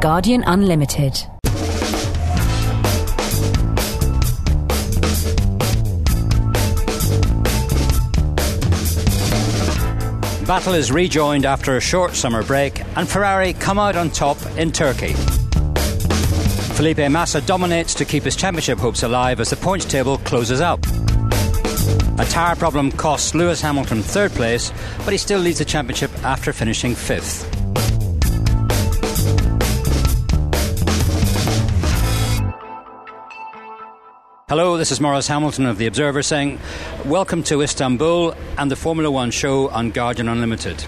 Guardian Unlimited. Battle is rejoined after a short summer break, and Ferrari come out on top in Turkey. Felipe Massa dominates to keep his championship hopes alive as the points table closes out. A tyre problem costs Lewis Hamilton third place, but he still leads the championship after finishing fifth. Hello, this is Maurice Hamilton of The Observer saying, Welcome to Istanbul and the Formula One show on Guardian Unlimited.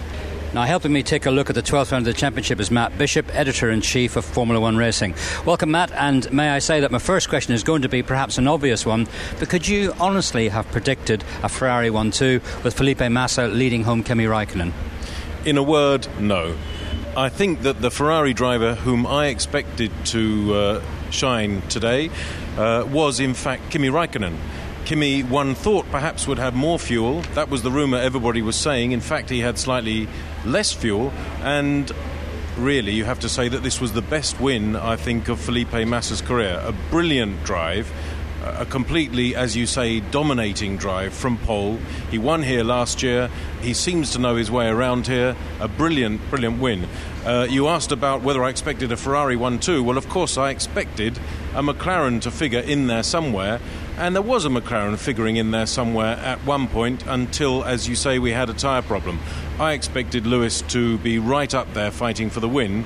Now, helping me take a look at the 12th round of the championship is Matt Bishop, editor in chief of Formula One Racing. Welcome, Matt, and may I say that my first question is going to be perhaps an obvious one, but could you honestly have predicted a Ferrari 1 2 with Felipe Massa leading home Kimi Raikkonen? In a word, no. I think that the Ferrari driver whom I expected to uh, shine today uh, was in fact Kimi Raikkonen. Kimi, one thought perhaps would have more fuel. That was the rumour everybody was saying. In fact, he had slightly less fuel, and really, you have to say that this was the best win, I think, of Felipe Massa's career. A brilliant drive a completely, as you say, dominating drive from pole. He won here last year. He seems to know his way around here. A brilliant, brilliant win. Uh, you asked about whether I expected a Ferrari 1 2. Well, of course, I expected a McLaren to figure in there somewhere. And there was a McLaren figuring in there somewhere at one point until, as you say, we had a tyre problem. I expected Lewis to be right up there fighting for the win.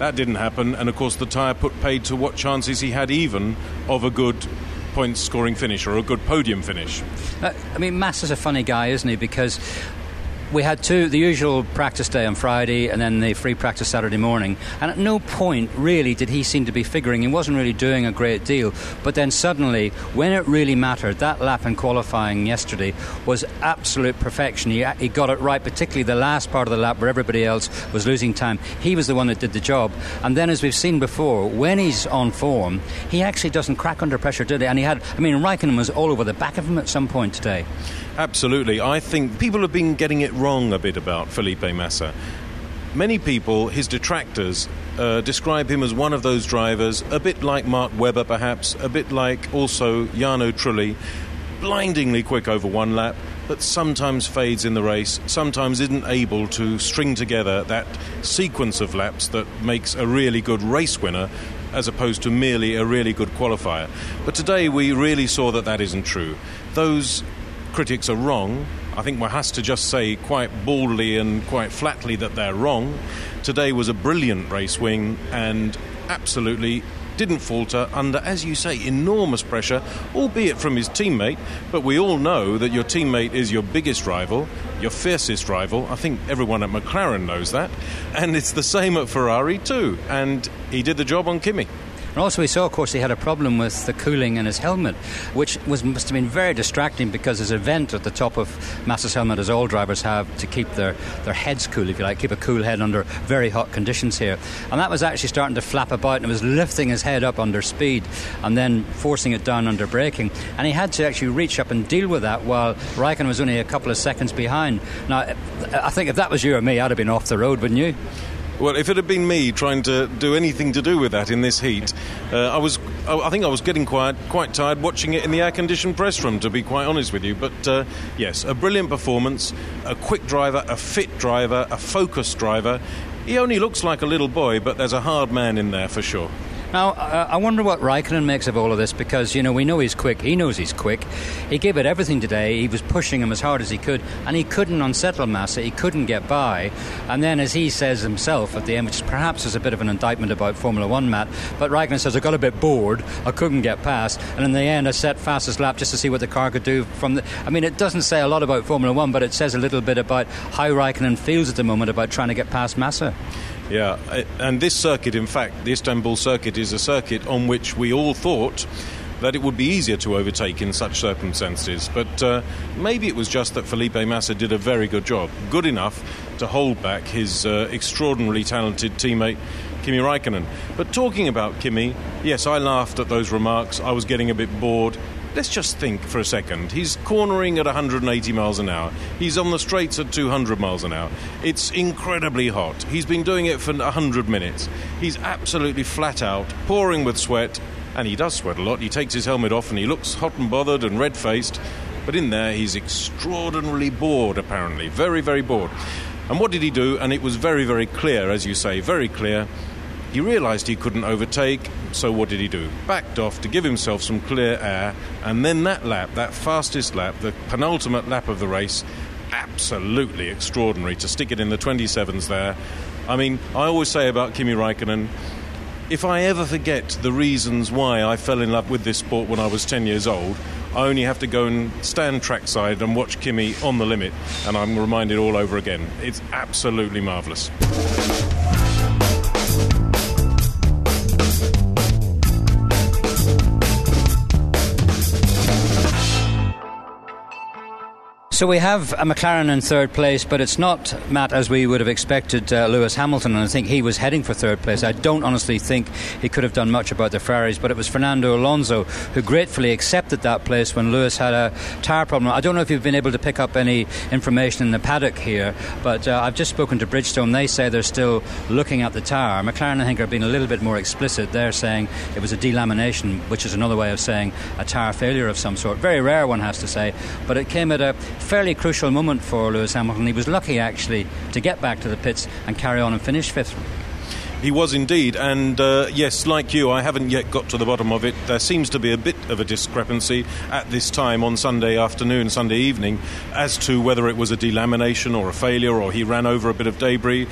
That didn't happen, and of course, the tyre put paid to what chances he had even of a good point scoring finish or a good podium finish. Uh, I mean, Massa is a funny guy, isn't he? Because we had two the usual practice day on Friday and then the free practice Saturday morning. And at no point really did he seem to be figuring. He wasn't really doing a great deal. But then suddenly, when it really mattered, that lap in qualifying yesterday was absolute perfection. He, he got it right, particularly the last part of the lap where everybody else was losing time. He was the one that did the job. And then, as we've seen before, when he's on form, he actually doesn't crack under pressure, did he? And he had, I mean, Raikkonen was all over the back of him at some point today. Absolutely. I think people have been getting it wrong a bit about Felipe Massa. Many people, his detractors, uh, describe him as one of those drivers, a bit like Mark Webber perhaps, a bit like also Jarno Trulli, blindingly quick over one lap, but sometimes fades in the race, sometimes isn't able to string together that sequence of laps that makes a really good race winner as opposed to merely a really good qualifier. But today we really saw that that isn't true. Those critics are wrong. I think one has to just say quite boldly and quite flatly that they're wrong. Today was a brilliant race wing and absolutely didn't falter under, as you say, enormous pressure, albeit from his teammate. But we all know that your teammate is your biggest rival, your fiercest rival. I think everyone at McLaren knows that. And it's the same at Ferrari, too. And he did the job on Kimi. And also, we saw, of course, he had a problem with the cooling in his helmet, which was must have been very distracting because there's a vent at the top of Massa's helmet, as all drivers have, to keep their, their heads cool, if you like, keep a cool head under very hot conditions here. And that was actually starting to flap about and it was lifting his head up under speed and then forcing it down under braking. And he had to actually reach up and deal with that while Raikkonen was only a couple of seconds behind. Now, I think if that was you or me, I'd have been off the road, wouldn't you? Well, if it had been me trying to do anything to do with that in this heat, uh, I was. I think I was getting quite quite tired watching it in the air-conditioned press room. To be quite honest with you, but uh, yes, a brilliant performance, a quick driver, a fit driver, a focused driver. He only looks like a little boy, but there's a hard man in there for sure. Now, uh, I wonder what Raikkonen makes of all of this because, you know, we know he's quick. He knows he's quick. He gave it everything today. He was pushing him as hard as he could, and he couldn't unsettle Massa. He couldn't get by. And then, as he says himself at the end, which perhaps is a bit of an indictment about Formula One, Matt, but Raikkonen says, I got a bit bored. I couldn't get past. And in the end, I set fastest lap just to see what the car could do from the. I mean, it doesn't say a lot about Formula One, but it says a little bit about how Raikkonen feels at the moment about trying to get past Massa. Yeah, and this circuit, in fact, the Istanbul circuit, is a circuit on which we all thought that it would be easier to overtake in such circumstances. But uh, maybe it was just that Felipe Massa did a very good job, good enough to hold back his uh, extraordinarily talented teammate. Kimi Raikkonen. But talking about Kimi, yes, I laughed at those remarks. I was getting a bit bored. Let's just think for a second. He's cornering at 180 miles an hour. He's on the straights at 200 miles an hour. It's incredibly hot. He's been doing it for 100 minutes. He's absolutely flat out, pouring with sweat, and he does sweat a lot. He takes his helmet off and he looks hot and bothered and red faced. But in there, he's extraordinarily bored, apparently. Very, very bored. And what did he do? And it was very, very clear, as you say, very clear. He realised he couldn't overtake, so what did he do? Backed off to give himself some clear air, and then that lap, that fastest lap, the penultimate lap of the race, absolutely extraordinary to stick it in the 27s there. I mean, I always say about Kimi Raikkonen, if I ever forget the reasons why I fell in love with this sport when I was 10 years old, I only have to go and stand trackside and watch Kimi on the limit, and I'm reminded all over again. It's absolutely marvellous. So we have a McLaren in third place, but it's not, Matt, as we would have expected, uh, Lewis Hamilton, and I think he was heading for third place. I don't honestly think he could have done much about the Ferraris, but it was Fernando Alonso who gratefully accepted that place when Lewis had a tyre problem. I don't know if you've been able to pick up any information in the paddock here, but uh, I've just spoken to Bridgestone. They say they're still looking at the tyre. McLaren, I think, are being a little bit more explicit. They're saying it was a delamination, which is another way of saying a tyre failure of some sort. Very rare, one has to say, but it came at a fairly crucial moment for Lewis Hamilton. He was lucky actually to get back to the pits and carry on and finish fifth. He was indeed, and uh, yes, like you, I haven't yet got to the bottom of it. There seems to be a bit of a discrepancy at this time on Sunday afternoon, Sunday evening, as to whether it was a delamination or a failure or he ran over a bit of debris.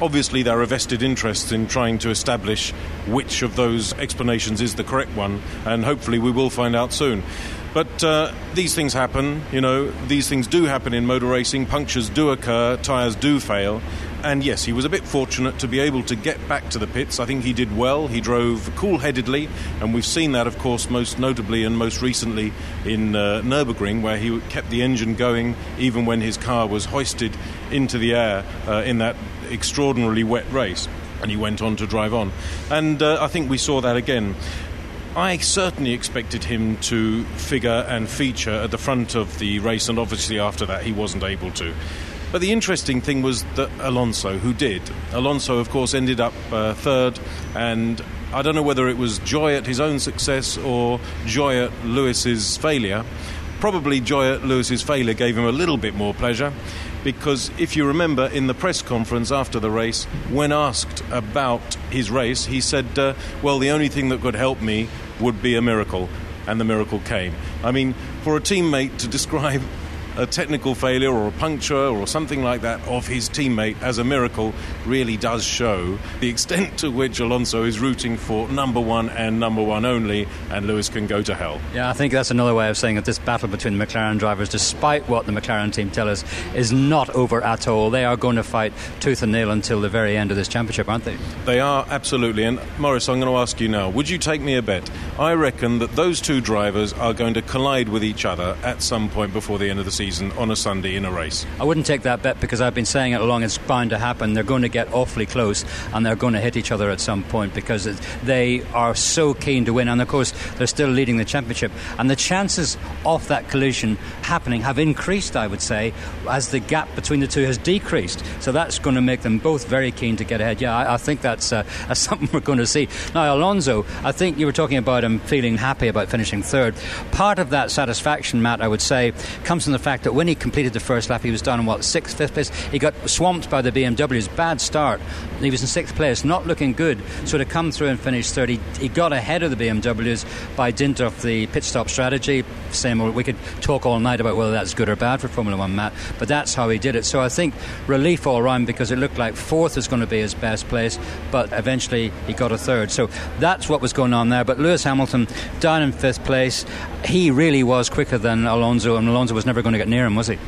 Obviously, there are vested interests in trying to establish which of those explanations is the correct one, and hopefully, we will find out soon. But uh, these things happen, you know, these things do happen in motor racing. Punctures do occur, tyres do fail. And yes, he was a bit fortunate to be able to get back to the pits. I think he did well. He drove cool headedly, and we've seen that, of course, most notably and most recently in uh, Nürburgring, where he kept the engine going even when his car was hoisted into the air uh, in that extraordinarily wet race. And he went on to drive on. And uh, I think we saw that again. I certainly expected him to figure and feature at the front of the race, and obviously after that he wasn't able to. But the interesting thing was that Alonso, who did. Alonso, of course, ended up uh, third, and I don't know whether it was joy at his own success or joy at Lewis's failure. Probably joy at Lewis's failure gave him a little bit more pleasure because if you remember in the press conference after the race, when asked about his race, he said, uh, Well, the only thing that could help me would be a miracle. And the miracle came. I mean, for a teammate to describe a technical failure or a puncture or something like that of his teammate as a miracle really does show the extent to which Alonso is rooting for number one and number one only, and Lewis can go to hell. Yeah, I think that's another way of saying that this battle between the McLaren drivers, despite what the McLaren team tell us, is not over at all. They are going to fight tooth and nail until the very end of this championship, aren't they? They are, absolutely. And Maurice, I'm going to ask you now would you take me a bet? I reckon that those two drivers are going to collide with each other at some point before the end of the season season on a Sunday in a race. I wouldn't take that bet because I've been saying it along. It's bound to happen. They're going to get awfully close and they're going to hit each other at some point because they are so keen to win. And of course, they're still leading the championship. And the chances of that collision happening have increased, I would say, as the gap between the two has decreased. So that's going to make them both very keen to get ahead. Yeah, I, I think that's, uh, something we're going to see. Now, Alonso, I think you were talking about him feeling happy about finishing third. Part of that satisfaction, Matt, I would say, comes from the fact fact that when he completed the first lap, he was down in what sixth, fifth place. He got swamped by the BMWs. Bad start. He was in sixth place, not looking good. So to come through and finish third, he, he got ahead of the BMWs by dint of the pit stop strategy. Same. We could talk all night about whether that's good or bad for Formula One, Matt. But that's how he did it. So I think relief all round because it looked like fourth was going to be his best place, but eventually he got a third. So that's what was going on there. But Lewis Hamilton down in fifth place. He really was quicker than Alonso, and Alonso was never going to get near him, was he?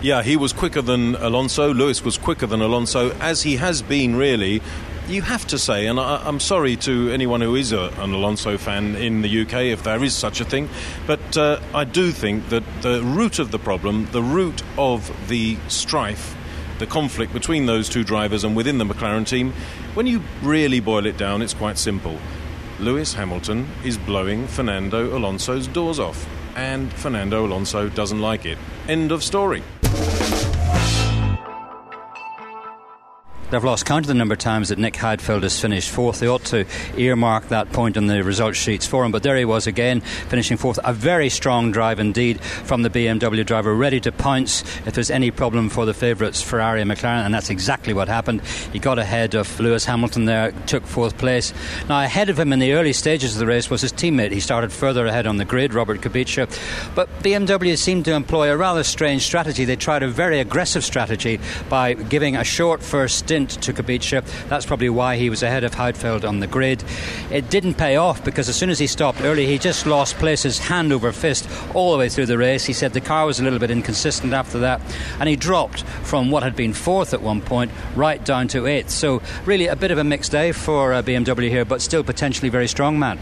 Yeah, he was quicker than Alonso. Lewis was quicker than Alonso, as he has been really. You have to say, and I, am sorry to anyone who is a, an Alonso fan in the UK, if there is such a thing, but uh, I do think that the root of the problem, the root of the strife, the conflict between those two drivers and within the McLaren team, when you really boil it down, it's quite simple. Lewis Hamilton is blowing Fernando Alonso's doors off. And Fernando Alonso doesn't like it. End of story. They've lost count of the number of times that Nick Heidfeld has finished fourth. They ought to earmark that point on the result sheets for him. But there he was again, finishing fourth. A very strong drive indeed from the BMW driver, ready to pounce if there's any problem for the favourites Ferrari and McLaren, and that's exactly what happened. He got ahead of Lewis Hamilton there, took fourth place. Now, ahead of him in the early stages of the race was his teammate. He started further ahead on the grid, Robert Kubica. But BMW seemed to employ a rather strange strategy. They tried a very aggressive strategy by giving a short first stint stint to Kubica. That's probably why he was ahead of Heidfeld on the grid. It didn't pay off because as soon as he stopped early, he just lost places hand over fist all the way through the race. He said the car was a little bit inconsistent after that, and he dropped from what had been fourth at one point right down to eighth. So, really, a bit of a mixed day for uh, BMW here, but still potentially very strong, man.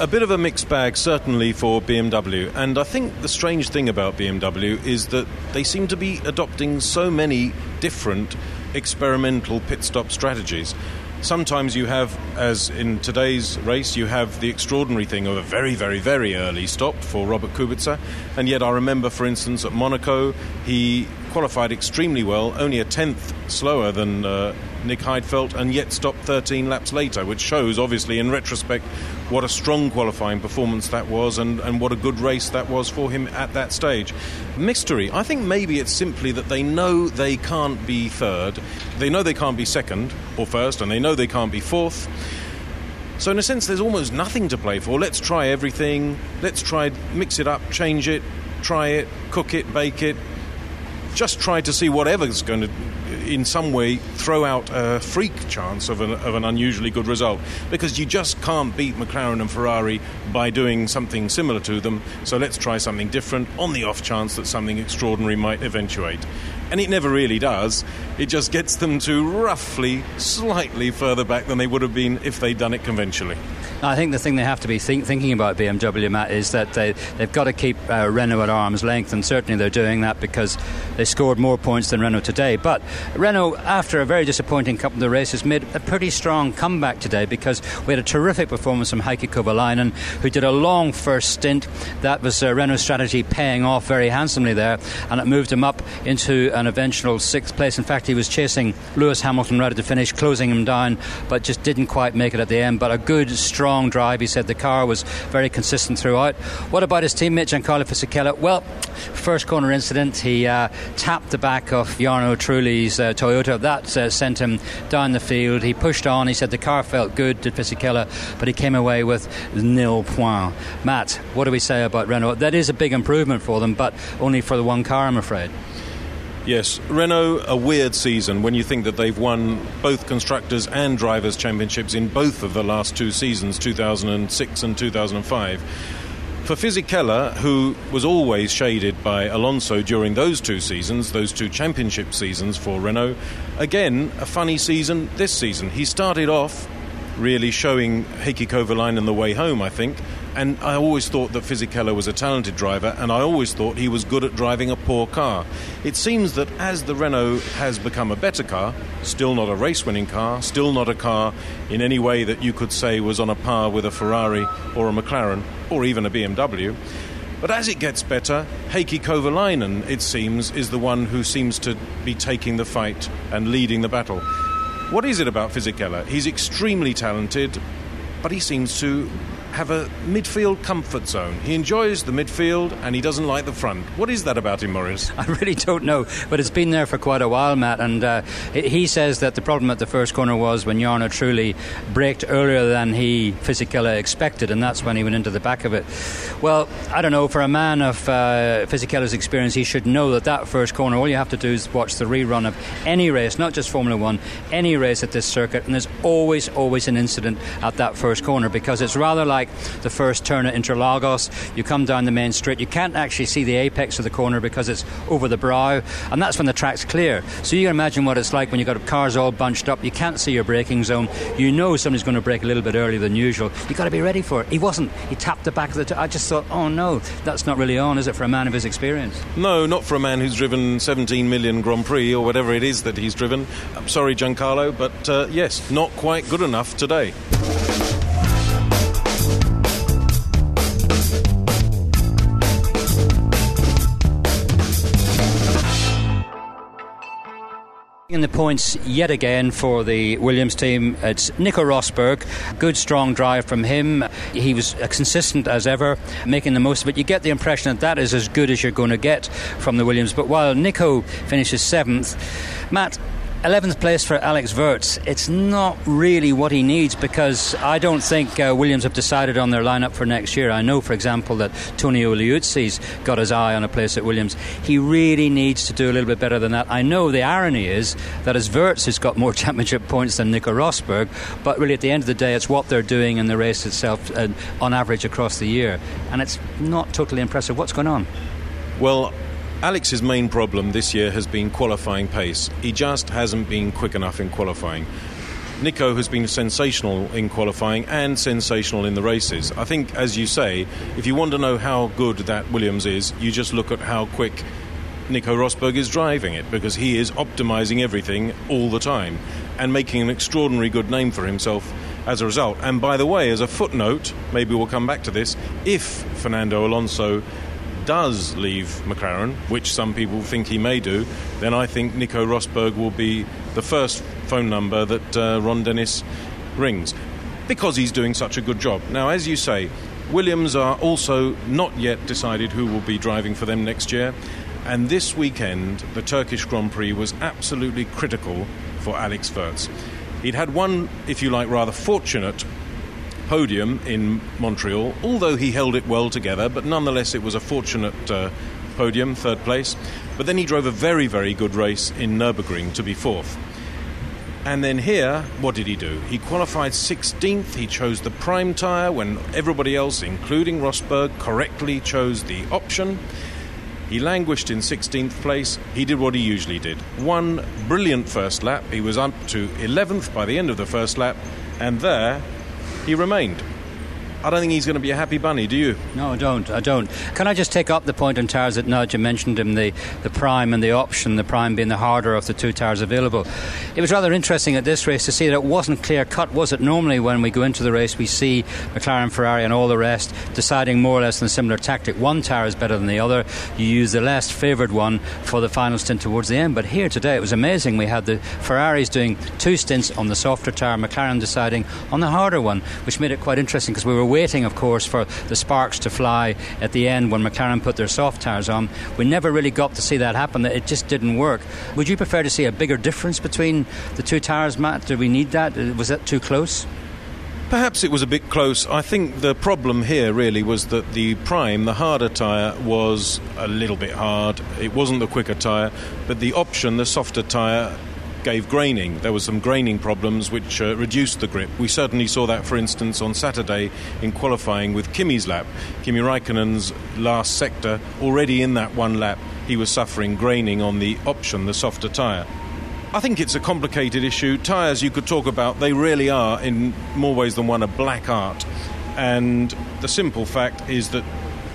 A bit of a mixed bag, certainly, for BMW. And I think the strange thing about BMW is that they seem to be adopting so many different experimental pit stop strategies. Sometimes you have, as in today's race, you have the extraordinary thing of a very, very, very early stop for Robert Kubica. And yet, I remember, for instance, at Monaco, he qualified extremely well, only a tenth slower than uh, Nick Heidfeld, and yet stopped 13 laps later, which shows, obviously, in retrospect, what a strong qualifying performance that was and, and what a good race that was for him at that stage. Mystery, I think maybe it's simply that they know they can't be third, they know they can't be second or first, and they know they can't be fourth. So, in a sense, there's almost nothing to play for. Let's try everything. Let's try, mix it up, change it, try it, cook it, bake it, just try to see whatever's going to, in some way, throw out a freak chance of an, of an unusually good result. Because you just can't beat McLaren and Ferrari by doing something similar to them. So let's try something different on the off chance that something extraordinary might eventuate. And it never really does. It just gets them to roughly, slightly further back than they would have been if they'd done it conventionally. I think the thing they have to be think, thinking about BMW, Matt, is that they, they've got to keep uh, Renault at arm's length, and certainly they're doing that because they scored more points than Renault today. But Renault, after a very disappointing couple of races, made a pretty strong comeback today because we had a terrific performance from Heikki Kovalainen, who did a long first stint. That was uh, Renault's strategy paying off very handsomely there, and it moved him up into an eventual sixth place. In fact, he was chasing Lewis Hamilton right at the finish, closing him down, but just didn't quite make it at the end. But a good, strong drive. He said the car was very consistent throughout. What about his teammate Giancarlo Fisichella? Well, first corner incident, he uh, tapped the back of Jarno Trulli's uh, Toyota. That uh, sent him down the field. He pushed on. He said the car felt good, to Fisichella, but he came away with nil point. Matt, what do we say about Renault? That is a big improvement for them, but only for the one car, I'm afraid. Yes, Renault, a weird season when you think that they've won both constructors and drivers' championships in both of the last two seasons, 2006 and 2005. For Fisichella, who was always shaded by Alonso during those two seasons, those two championship seasons for Renault, again, a funny season this season. He started off really showing Heikki Kovalainen the way home, I think, and I always thought that Fisichella was a talented driver, and I always thought he was good at driving a poor car. It seems that as the Renault has become a better car, still not a race winning car, still not a car in any way that you could say was on a par with a Ferrari or a McLaren or even a BMW. But as it gets better, Heikki Kovalainen, it seems, is the one who seems to be taking the fight and leading the battle. What is it about Fisichella? He's extremely talented, but he seems to have a midfield comfort zone. He enjoys the midfield and he doesn't like the front. What is that about him, Maurice? I really don't know, but it's been there for quite a while, Matt. And uh, he says that the problem at the first corner was when Jarno Trulli braked earlier than he Fisichella expected, and that's when he went into the back of it. Well, I don't know. For a man of uh, experience, he should know that that first corner. All you have to do is watch the rerun of any race, not just Formula One, any race at this circuit, and there's always, always an incident at that first corner because it's rather like like the first turn at Interlagos. You come down the main street, you can't actually see the apex of the corner because it's over the brow, and that's when the track's clear. So you can imagine what it's like when you've got cars all bunched up. You can't see your braking zone. You know somebody's going to brake a little bit earlier than usual. You've got to be ready for it. He wasn't. He tapped the back of the. T- I just thought, oh no, that's not really on, is it, for a man of his experience? No, not for a man who's driven 17 million Grand Prix or whatever it is that he's driven. I'm sorry, Giancarlo, but uh, yes, not quite good enough today. Taking the points yet again for the Williams team. It's Nico Rosberg. Good, strong drive from him. He was uh, consistent as ever, making the most of it. You get the impression that that is as good as you're going to get from the Williams. But while Nico finishes seventh, Matt, 11th place for Alex Wurz. It's not really what he needs because I don't think uh, Williams have decided on their lineup for next year. I know, for example, that Tonio Liuzzi's got his eye on a place at Williams. He really needs to do a little bit better than that. I know the irony is that as Wurz has got more championship points than Nico Rosberg, but really at the end of the day, it's what they're doing in the race itself uh, on average across the year. And it's not totally impressive. What's going on? Well, Alex's main problem this year has been qualifying pace. He just hasn't been quick enough in qualifying. Nico has been sensational in qualifying and sensational in the races. I think, as you say, if you want to know how good that Williams is, you just look at how quick Nico Rosberg is driving it because he is optimizing everything all the time and making an extraordinary good name for himself as a result. And by the way, as a footnote, maybe we'll come back to this, if Fernando Alonso does leave McLaren, which some people think he may do, then I think Nico Rosberg will be the first phone number that uh, Ron Dennis rings because he's doing such a good job. Now, as you say, Williams are also not yet decided who will be driving for them next year. And this weekend, the Turkish Grand Prix was absolutely critical for Alex Wurz. He'd had one, if you like, rather fortunate podium in Montreal, although he held it well together, but nonetheless it was a fortunate uh, podium, third place. But then he drove a very, very good race in Nürburgring to be fourth. And then here, what did he do? He qualified 16th. He chose the prime tyre when everybody else, including Rosberg, correctly chose the option. He languished in 16th place. He did what he usually did. One brilliant first lap. He was up to 11th by the end of the first lap. And there, he remained. I don't think he's going to be a happy bunny, do you? No, I don't. I don't. Can I just take up the point on tires that Nudge mentioned him, the, the prime and the option, the prime being the harder of the two tires available. It was rather interesting at this race to see that it wasn't clear cut, was it? Normally, when we go into the race, we see McLaren, Ferrari, and all the rest deciding more or less on a similar tactic. One tire is better than the other. You use the less favoured one for the final stint towards the end. But here today, it was amazing. We had the Ferraris doing two stints on the softer tire, McLaren deciding on the harder one, which made it quite interesting because we were waiting, of course, for the sparks to fly at the end when McLaren put their soft tyres on. We never really got to see that happen. It just didn't work. Would you prefer to see a bigger difference between the two tyres, Matt? Do we need that? Was that too close? Perhaps it was a bit close. I think the problem here really was that the prime, the harder tyre, was a little bit hard. It wasn't the quicker tyre, but the option, the softer tyre, gave graining. There were some graining problems which uh, reduced the grip. We certainly saw that, for instance, on Saturday in qualifying with Kimi's lap. Kimi Raikkonen's last sector, already in that one lap, he was suffering graining on the option, the softer tyre. I think it's a complicated issue. Tyres you could talk about, they really are, in more ways than one, a black art. And the simple fact is that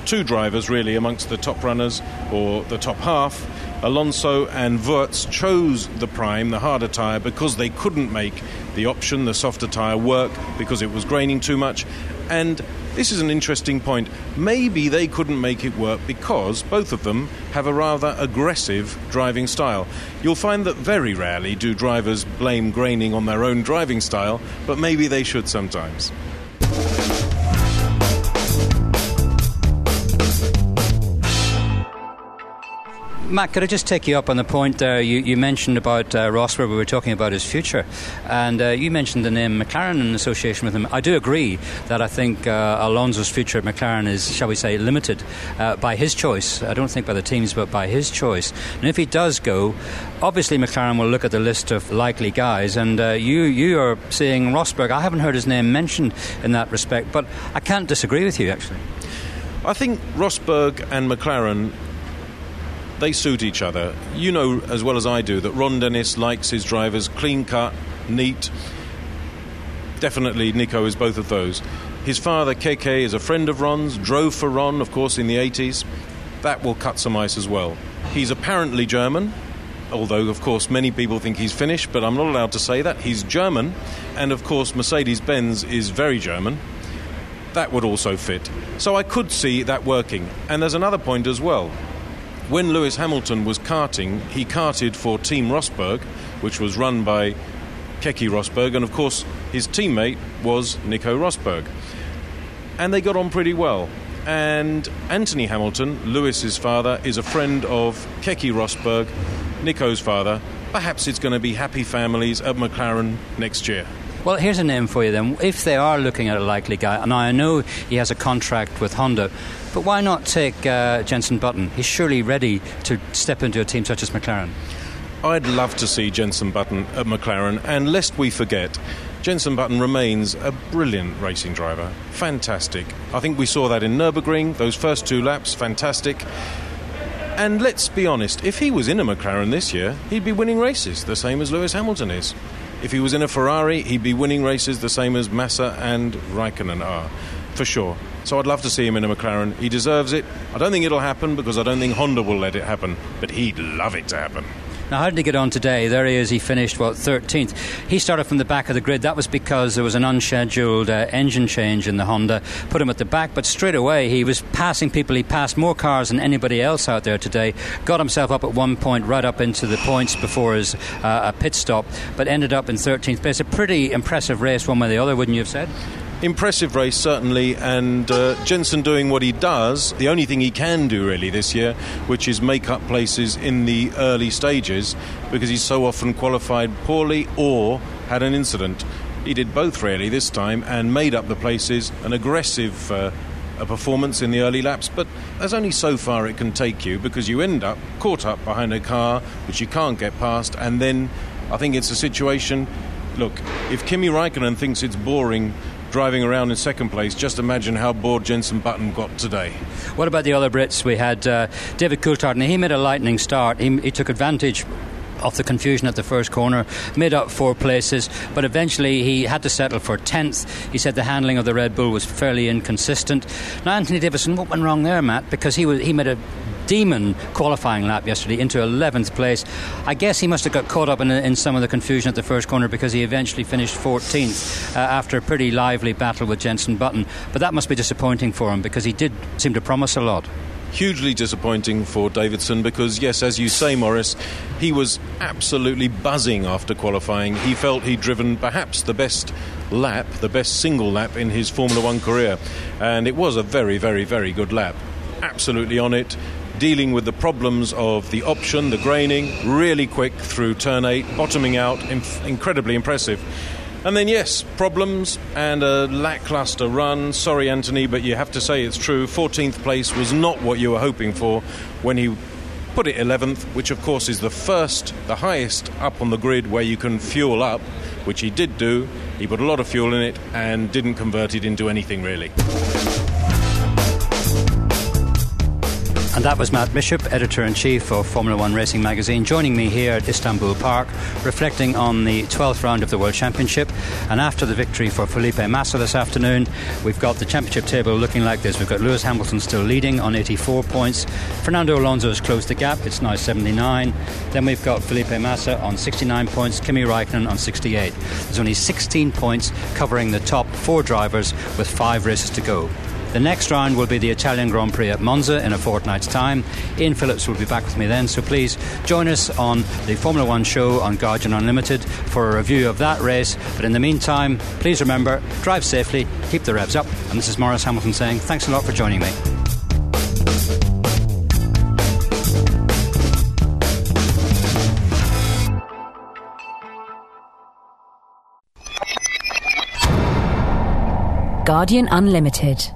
two drivers, really, amongst the top runners or the top half, Alonso and Wurz chose the prime, the harder tyre, because they couldn't make the option, the softer tyre, work because it was graining too much. And this is an interesting point. Maybe they couldn't make it work because both of them have a rather aggressive driving style. You'll find that very rarely do drivers blame graining on their own driving style, but maybe they should sometimes. Matt, could I just take you up on the point there? You, you mentioned about uh, Rosberg, we were talking about his future, and uh, you mentioned the name McLaren in association with him. I do agree that I think uh, Alonso's future at McLaren is, shall we say, limited uh, by his choice. I don't think by the teams, but by his choice. And if he does go, obviously McLaren will look at the list of likely guys, and uh, you, you are seeing Rosberg. I haven't heard his name mentioned in that respect, but I can't disagree with you, actually. I think Rosberg and McLaren they suit each other. You know as well as I do that Ron Dennis likes his drivers clean cut, neat. Definitely Nico is both of those. His father, Keke, is a friend of Ron's, drove for Ron, of course, in the 80s. That will cut some ice as well. He's apparently German, although, of course, many people think he's Finnish, but I'm not allowed to say that. He's German, and of course, Mercedes Benz is very German. That would also fit. So I could see that working. And there's another point as well when Lewis Hamilton was karting, he karted for Team Rosberg, which was run by Keke Rosberg, and of course, his teammate was Nico Rosberg. And they got on pretty well. And Anthony Hamilton, Lewis's father, is a friend of Keke Rosberg, Nico's father. Perhaps it's going to be happy families at McLaren next year. Well, here's a name for you then. If they are looking at a likely guy, and I know he has a contract with Honda, but why not take uh, Jenson Button? He's surely ready to step into a team such as McLaren. I'd love to see Jenson Button at McLaren, and lest we forget, Jenson Button remains a brilliant racing driver. Fantastic. I think we saw that in Nürburgring, those first two laps, fantastic. And let's be honest, if he was in a McLaren this year, he'd be winning races, the same as Lewis Hamilton is. If he was in a Ferrari, he'd be winning races the same as Massa and Raikkonen are, for sure. So I'd love to see him in a McLaren. He deserves it. I don't think it'll happen because I don't think Honda will let it happen, but he'd love it to happen. Now, how did he get on today? There he is. He finished, what, 13th. He started from the back of the grid. That was because there was an unscheduled uh, engine change in the Honda, put him at the back, but straight away he was passing people. He passed more cars than anybody else out there today. Got himself up at one point, right up into the points before his uh, pit stop, but ended up in 13th place. A pretty impressive race, one way or the other, wouldn't you have said? Impressive race, certainly, and uh, Jenson doing what he does, the only thing he can do really this year, which is make up places in the early stages because he's so often qualified poorly or had an incident. He did both really this time and made up the places, an aggressive. Uh, a performance in the early laps, but there's only so far it can take you because you end up caught up behind a car which you can't get past, and then I think it's a situation. Look, if Kimi Raikkonen thinks it's boring driving around in second place. Just imagine how bored Jenson Button got today. What about the other Brits? We had uh, David Coulthard, and he made a lightning start. He, he took advantage of the confusion at the first corner, made up four places, but eventually he had to settle for 10th. He said the handling of the Red Bull was fairly inconsistent. Now, Anthony Davidson, what went wrong there, Matt? Because he, was, he made a demon qualifying lap yesterday into 11th place. I guess he must have got caught up in, in some of the confusion at the first corner because he eventually finished 14th uh, after a pretty lively battle with Jenson Button. But that must be disappointing for him because he did seem to promise a lot hugely disappointing for Davidson because, yes, as you say, Maurice, he was absolutely buzzing after qualifying. He felt he'd driven perhaps the best lap, the best single lap in his Formula One career, and it was a very, very, very good lap. Absolutely on it dealing with the problems of the option, the graining, really quick through turn 8, bottoming out, inf- incredibly impressive. And then, yes, problems and a lackluster run. Sorry, Anthony, but you have to say it's true. 14th place was not what you were hoping for when he put it 11th, which of course is the first, the highest up on the grid where you can fuel up, which he did do. He put a lot of fuel in it and didn't convert it into anything really. And that was Matt Bishop, editor in chief of Formula One Racing magazine, joining me here at Istanbul Park, reflecting on the 12th round of the World Championship. And after the victory for Felipe Massa this afternoon, we've got the championship table looking like this. We've got Lewis Hamilton still leading on 84 points. Fernando Alonso has closed the gap, it's now 79. Then we've got Felipe Massa on 69 points, Kimi Raikkonen on 68. There's only 16 points covering the top four drivers with five races to go. The next round will be the Italian Grand Prix at Monza in a fortnight's time. Ian Phillips will be back with me then, so please join us on the Formula One show on Guardian Unlimited for a review of that race. But in the meantime, please remember drive safely, keep the revs up. And this is Maurice Hamilton saying thanks a lot for joining me. Guardian Unlimited